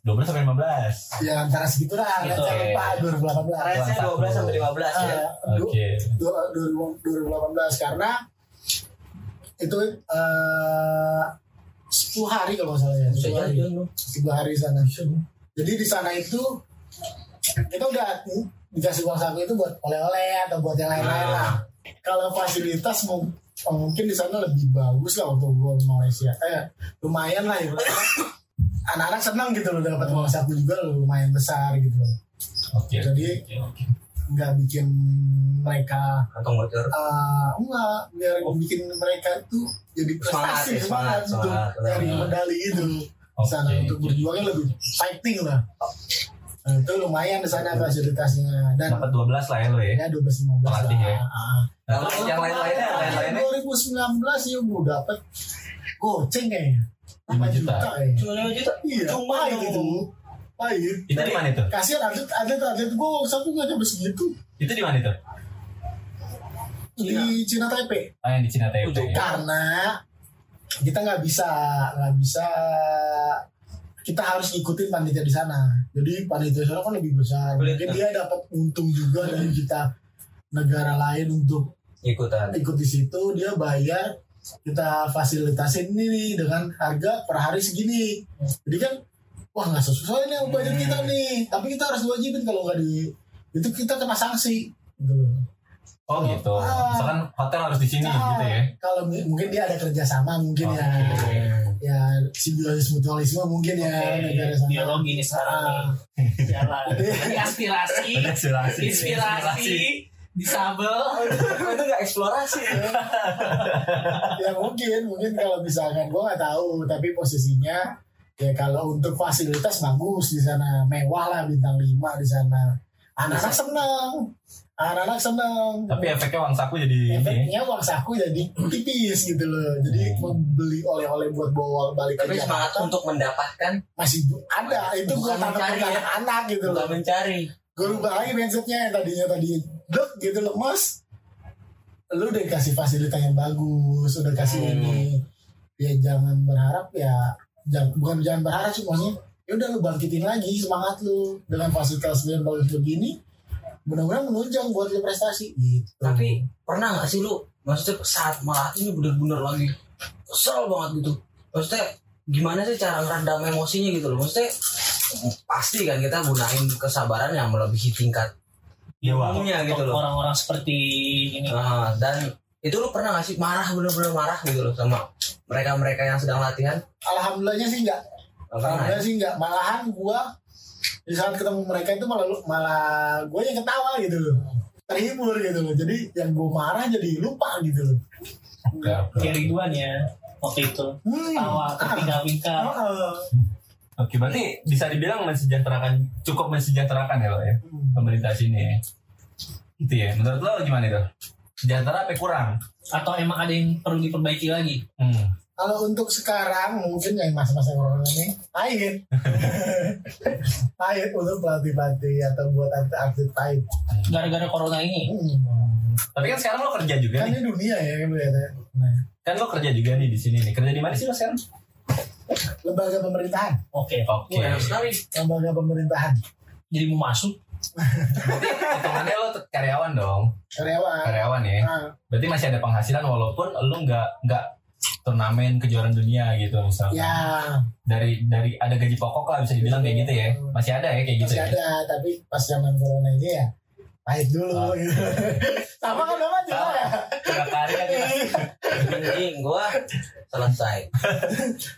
12 sampai 15.
ya antara segitu lah
Gitu,
lupa 2018
Range-nya 12 sampai 15 ya.
Oke.
du- 2018 karena itu eh 10 hari kalau nggak salah ya 10 hari.
Sejajan lu.
10 hari di sana. Jadi di sana itu kita udah dikasih uang saku itu buat oleh-oleh atau buat yang lain-lain lah. Kalau fasilitas mung- mungkin di sana lebih bagus lah untuk di Malaysia eh lumayan lah ya anak-anak senang gitu loh dapat uang saku juga lumayan besar gitu loh
Oke.
jadi
Oke, oke.
nggak bikin mereka
bocor.
uh, enggak biar bikin mereka itu jadi
Semangat,
prestasi
ya, semangat,
semangat, untuk
semangat, benar.
medali itu di sana untuk berjuangnya lebih fighting lah itu lumayan di sana fasilitasnya dan
Dapat 12 lah ya lo ya.
ya 12 15
Pelatih
lah.
ya.
Ah.
Nah, terus yang lain-lainnya, yang lain-lainnya
2019 ya gue dapat goceng kayaknya
5 juta.
ya.
Cuma 5 juta.
Iya,
Cuma
pahit
dong.
itu. Pahit.
Itu di mana itu?
Kasihan atlet atlet atlet gue satu nggak nyampe segitu
Itu di mana itu?
di Cina Taipei.
Ah, yang di Cina Taipei.
Karena kita nggak bisa nggak bisa kita harus ngikutin panitia di sana. Jadi panitia di sana kan lebih besar. Mungkin dia dapat untung juga dari kita negara lain untuk
Ikutan.
ikut di situ. Dia bayar kita fasilitasin ini nih dengan harga per hari segini. Jadi kan wah nggak sesuai nih budget kita nih. Tapi kita harus wajibin kalau nggak di itu kita kena sanksi. Gitu
Oh gitu.
Ah.
Misalkan hotel harus di sini
Nah,
gitu ya.
kalau mungkin dia ada kerjasama mungkin ya
Oke.
ya simbiosis mutualisme mungkin ya
Oke,
negara sana
biologi nih sekarang
Ah.
Jalan. Ini aspirasi,
Inspirasi.
inspirasi, disabel.
itu nggak eksplorasi.
ya mungkin mungkin kalau misalkan gue nggak tahu tapi posisinya ya kalau untuk fasilitas bagus di sana mewah lah bintang 5 di sana anak-anak seneng anak-anak seneng
Tapi efeknya uang saku jadi ini. ya.
efeknya uang saku jadi tipis gitu loh jadi membeli oleh-oleh buat bawa balik
Tapi
ke
semangat
Jakarta
untuk mendapatkan
masih ada itu gue
Bukan
tanam
mencari
ke
ya.
anak-anak gitu loh
bukan mencari.
gue rubah lagi mindsetnya yang tadinya tadi dek gitu lemas lu udah kasih fasilitas yang bagus udah kasih
Hmm.
ini ya jangan berharap ya jangan bukan jangan berharap sih maksudnya ya udah lu bangkitin lagi semangat lu dengan fasilitas yang bagus begini mudah-mudahan menunjang buat lu prestasi gitu
Tapi pernah nggak sih lu maksudnya saat melatih ini bener-bener lagi kesel banget gitu. Maksudnya gimana sih cara ngeredam emosinya gitu loh. Maksudnya pasti kan kita gunain kesabaran yang melebihi tingkat
Wak.
umumnya gitu loh.
Orang-orang seperti ini.
Nah, dan itu lu pernah gak sih marah bener-bener marah gitu loh sama mereka-mereka yang sedang latihan?
alhamdulillahnya sih enggak
ya?
alhamdulillah sih enggak malahan gua di saat ketemu mereka itu malah malah gue yang ketawa gitu loh terhibur gitu loh jadi yang gue marah jadi lupa gitu loh.
Kayak Ridwan ya waktu itu.
Hmm.
Tawa, terpinggal-pinggal.
Heeh.
Oke, berarti bisa dibilang mensejahterakan cukup mensejahterakan ya lo ya
Hmm.
pemerintah sini ya. Itu ya. Menurut lo gimana itu? Sejahtera apa kurang?
Atau emang ada yang perlu diperbaiki lagi?
Hmm.
Kalau untuk sekarang mungkin yang masa-masa corona ini pahit. pahit untuk pelatih-pelatih atau buat atlet-atlet pahit.
Gara-gara corona ini.
Hmm.
Tapi kan sekarang lo kerja juga
Kan
nih.
ini dunia ya kan ya. Nah,
Kan lo kerja juga nih di sini nih. Kerja di mana sih lo sekarang?
lembaga pemerintahan,
Oke.
Oke.
Wah, enak sekali.
lembaga pemerintahan,
Jadi mau masuk.
Hitungannya lo tet- karyawan dong.
karyawan.
Karyawan ya.
Nah,
Berarti masih ada penghasilan walaupun lo nggak nggak turnamen kejuaraan dunia gitu misalnya.
ya
Dari dari ada gaji pokok lah bisa dibilang kayak gitu ya. Masih ada ya kayak gitu
masih
ya.
ada, tapi pas zaman corona ini ya pahit dulu.
Ah.
Gitu. Sama kan sama juga ya.
Sudah karya kita.
Anjing gua selesai.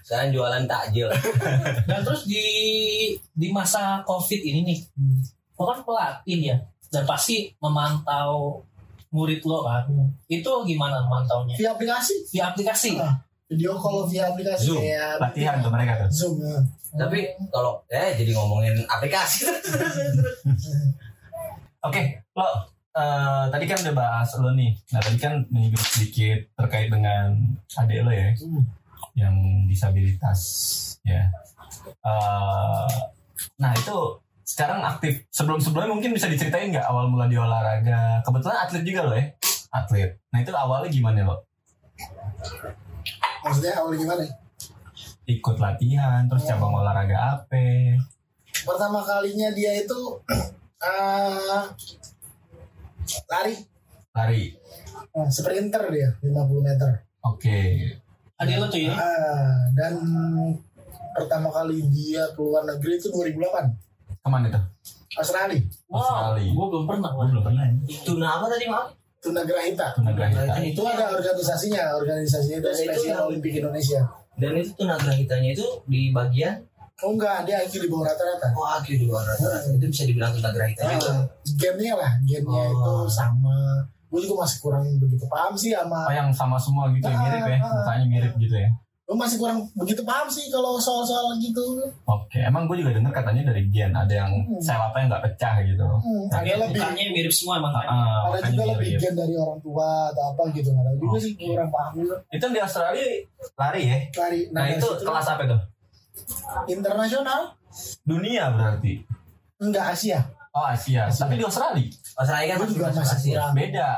Sekarang jualan takjil.
Dan terus di di masa covid ini nih,
Hmm.
lo kan pelatih ya, dan pasti memantau murid lo kan. Itu gimana memantaunya?
Via aplikasi,
Di aplikasi.
Ah. video call via aplikasi
Zoom.
kayak
Latihan tuh mereka tuh.
Zoom. ya.
Tapi kalau eh jadi ngomongin aplikasi.
Oke, lo eh, tadi kan udah bahas lo nih. Nah tadi kan menyinggung sedikit terkait dengan adik lo ya,
Hmm.
yang disabilitas ya. Eh, nah itu sekarang aktif. Sebelum-sebelumnya mungkin bisa diceritain nggak awal mula di olahraga? Kebetulan atlet juga lo ya? Atlet. Nah itu awalnya gimana lo?
maksudnya awal gimana
Ikut latihan, terus cabang olahraga apa?
pertama kalinya dia itu eh, lari
Lari.
eh, sprinter dia 50 meter
Oke.
Adik lo tuh ya?
Ah, dan pertama kali dia keluar negeri itu 2008
Ke mana tuh?
Australia
Australia.
Gue belum pernah.
Gue belum pernah.
Itu nama tadi maaf.
Tunagrahita
Tunagrahita.
itu ada organisasinya organisasinya itu
itu
spesial Olimpik Indonesia
Dan itu tunagrahitanya itu di bagian
oh enggak dia IQ di bawah rata-rata
oh IQ di luar rata-rata. Itu bisa dibilang tunagrahita juga.
Ah, gamenya lah gamenya
Oh.
itu sama gue juga masih kurang begitu paham sih sama
Oh yang sama semua gitu ya, mirip ya?
Ah, ah.
Mukanya mirip gitu ya?
Gue masih kurang begitu paham sih kalau soal-soal gitu
Oke, emang gue juga denger katanya dari gen ada yang
Hmm.
sel apa yang nggak pecah gitu.
hmm, ada lebih
Mukanya mirip semua emang.
Ah, ah,
ada juga lebih
mirip.
gen dari orang tua atau apa gitu nggak tahu juga sih kurang paham juga
Itu di Australia lari ya?
lari
Nah,
dari
itu
situ
kelas apa itu?
internasional
Dunia berarti.
enggak Asia
Oh Asia.
Asia.
Tapi di Australia
Australia kan
juga masih
Asia.
beda.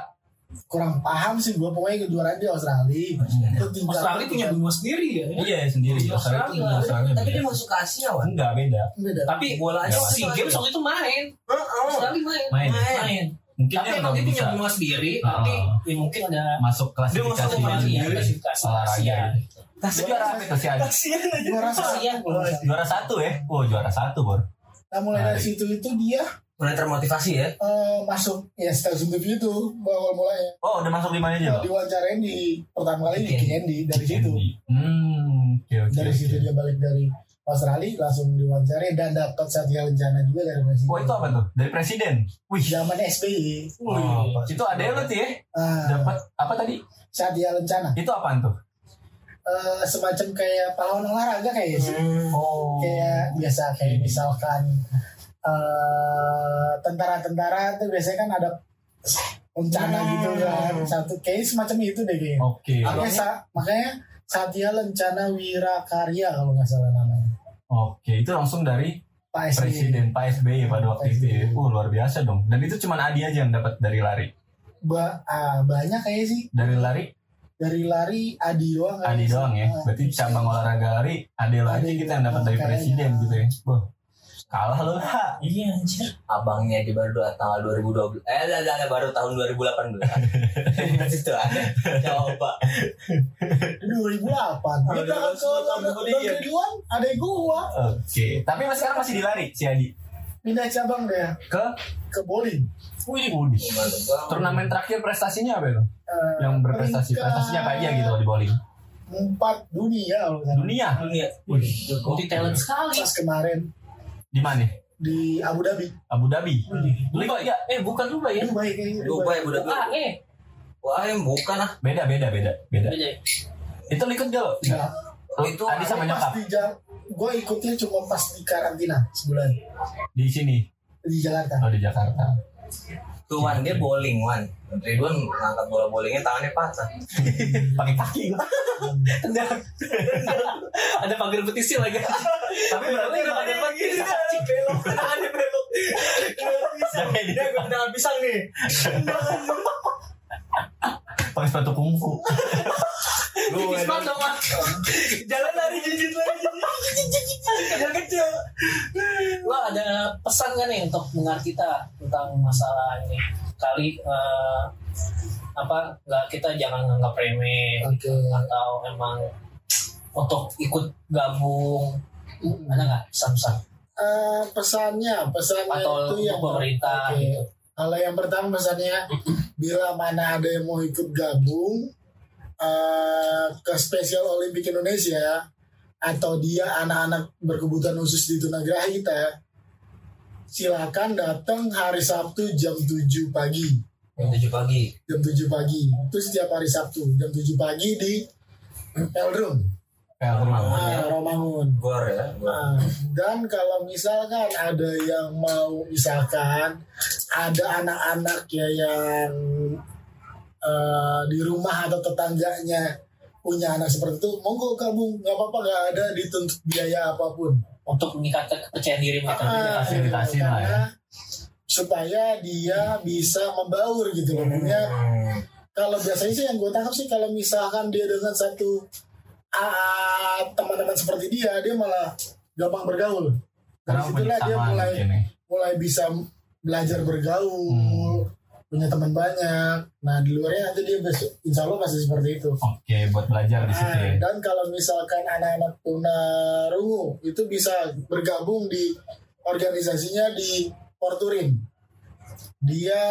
Kurang paham sih gue pokoknya kejuaraan di Australia
Hmm.
Australia punya benua sendiri ya.
Iya sendiri.
Di
Australia
Australia.
punya Australia
Tapi dia
beda.
masuk ke Asia, Wan.
Enggak beda.
beda
Tapi
Bolanya
Ya,
masuk
si Games
Asia.
waktu itu main.
Heeh.
Australia main.
Main.
Main.
Mungkin
Tapi
dia
emang dia punya benua sendiri.
Ah.
Tapi ya mungkin ada
masuk
Dia masuk
klasifikasi
ke
Australia klasifikasi. Asia.
Itu juara apa Adi?
juara satu
Asia.
Juara satu ya? Oh juara satu bor.
nah mulai dari situ itu dia
Mulai termotivasi ya.
eh, masuk ya stasiun TV itu awal mulanya
Oh udah masuk di mana aja lo?
diwawancarain di pertama kali di
King
Andy dari situ
Hmm, oke oke.
dari
oke.
situ dia balik dari Australia langsung diwawancarai dan dapat Satya Lencana juga dari presiden.
Oh itu apa tuh? Dari presiden. Wih.
Zaman SBY.
Oh, itu ada lo tuh ya?
Ah,
Dapat apa tadi?
Satya Lencana.
Itu apaan tuh?
Eh, semacam kayak pahlawan olahraga kayak sih.
Oh.
Kayak biasa kayak misalkan eh, tentara-tentara tuh biasanya kan ada lencana
Hmm.
gitu kan. Satu kayak semacam itu deh kayaknya.
Oke.
Makanya, sa- makanya Satya Lencana Wirakarya kalau nggak salah namanya.
Oke, itu langsung dari
Pak SBY.
presiden Pak SBY pada waktu itu. ya.
SBY.
Uh, luar biasa dong. Dan itu cuma Adi aja yang dapat dari lari.
Ba- ah, banyak kayaknya sih
Dari lari
dari lari Adi doang
Adi doang ya.
Ah,
Berarti
bisa.
cabang olahraga lari Adi lagi kita yang dapat dari presiden gitu ya. Wah, kalah lo lah.
Iya anjir.
Abangnya di baru dua- tanggal 2012. Eh, ada, baru tahun 2018. Itu ada. Coba.
Ini 2008
Kalau
Kita kan. Kedua ada gua
Oke, tapi mas sekarang masih di lari si Adi.
Pindah cabang deh
Ke
ke bowling
Wih,
banget.
Turnamen terakhir prestasinya apa itu?
Eh,
Yang berprestasi prestasinya apa aja gitu di bowling?
Empat dunia kalau.
Dunia.
Dunia.
Wih,
Multi talent sekali.
Pas kemarin
di mana?
di Abu Dhabi
Abu Dhabi. Dubai ya?
Eh bukan Dubai ya.
Dubai kayaknya
Dubai, Dubai.
Ah, eh.
Wah, yang bukan ah.
Beda, beda, beda, beda.
Beda.
Itu ikut gak lo?
Nah,
Oh,
Itu
Adi sama nyokap
gue ikutnya cuma pas di karantina sebulan
di sini.
di Jakarta
Oh di Jakarta.
Tuh, Wan, dia bowling, Wan. Ridwan ngangkat bola bowlingnya tangannya patah.
Pakai kaki gua.
Tendang. Ada pagar betisnya lagi.
Tapi berarti
Udah ada betis. Cik belok. Ada belok.
Dia gue dengan pisang nih.
pakai sepatu kungfu.
Gue jalan lari jijit lagi. Kecil kecil.
Lo ada pesan kan nih untuk dengar kita tentang masalah ini? Kali eh, apa nggak kita jangan nganggap remeh
Oke.
atau emang untuk ikut gabung ada nggak pesan-pesan
Eh, pesannya pesannya
atau
itu yang
pemerintah
Oke.
gitu?
Kalau yang pertama pesannya, bila mana ada yang mau ikut gabung eh, ke Special Olympic Indonesia atau dia anak-anak berkebutuhan khusus di Tunagrahita, silakan datang hari Sabtu jam 7 pagi.
Jam tujuh pagi.
Jam 7 pagi. Itu setiap hari Sabtu jam 7 pagi di Eldrum,
Ya, rumah.
ah, Romangun.
Gor ya. Gor.
Nah, dan kalau misalkan ada yang mau misalkan ada anak-anak ya yang eh, di rumah atau tetangganya punya anak seperti itu, monggo gabung nggak apa-apa nggak ada dituntut biaya apa pun.
untuk meningkatkan kepercayaan diri mereka.
Ah,
fasilitasi lah ya.
supaya dia bisa membaur gitu loh punya kalau biasanya sih yang gue tangkap sih kalau misalkan dia dengan satu ah, teman-teman seperti dia dia malah gampang bergaul dari
Karena punya
situlah dia mulai
ya.
mulai bisa belajar bergaul punya teman banyak nah di luarnya nanti dia besok insya Allah pasti seperti itu
Oke, buat belajar di situ
Nah,
ya.
dan kalau misalkan anak-anak tunarungu itu bisa bergabung di organisasinya di Porturin. Dia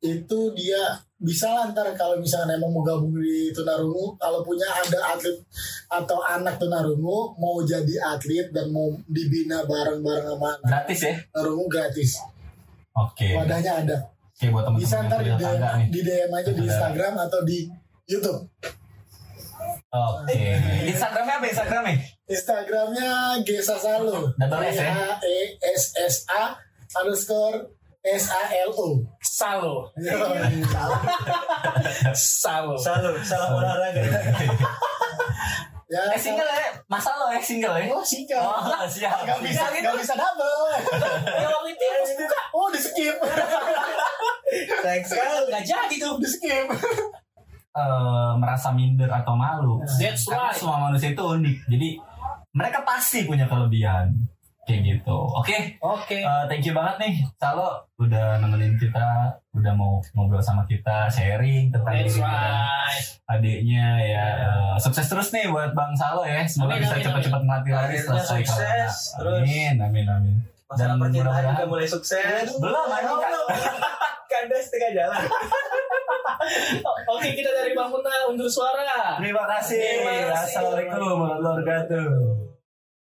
itu dia bisa lah ntar kalau misalnya emang mau gabung di tunarungu kalau punya ada atlet atau anak tunarungu mau jadi atlet dan mau dibina bareng-bareng sama anak
Gratis ya?
tunarungu gratis
Oke.
wadahnya ada
Oke, buat teman-teman
bisa
yang
ntar di
punya
DM,
tangga nih.
di DM aja di. Instagram atau di YouTube
Oke. Instagramnya apa Instagramnya?
Instagramnya Gesa Salo.
Double S ya?
A E S S A underscore S A L O.
Salo, salo.
Selalu salah olahraga.
ya.
Eh single ya? Masa lo ya single ya?
Oh singkat.
Oh, siap.
Gak bisa, gak bisa double.
Ya waktu itu harus buka.
Oh di skip,
Sayang sekali.
Nggak jadi tuh.
di skip.
eh, merasa minder atau malu.
That's
Karena
right.
semua manusia itu unik. Jadi mereka pasti punya kelebihan. Kayak gitu. Oke.
Oke.
eh, thank you banget nih Salo udah nemenin kita, udah mau ngobrol sama kita, sharing tentang
That's right.
adiknya ya. Eh, sukses terus nih buat Bang Salo ya. Semoga
Amin,
bisa cepat-cepat melatih lagi
Akhirnya
selesai
sukses, terus.
Amin, amin, amin.
Masalah
Dan
percintaan juga mulai sukses.
Belum, Kak.
Kandas setengah jalan.
Oke kita dari Bang Puna undur suara.
Terima kasih.
Terima kasih.
Assalamualaikum warahmatullahi wabarakatuh.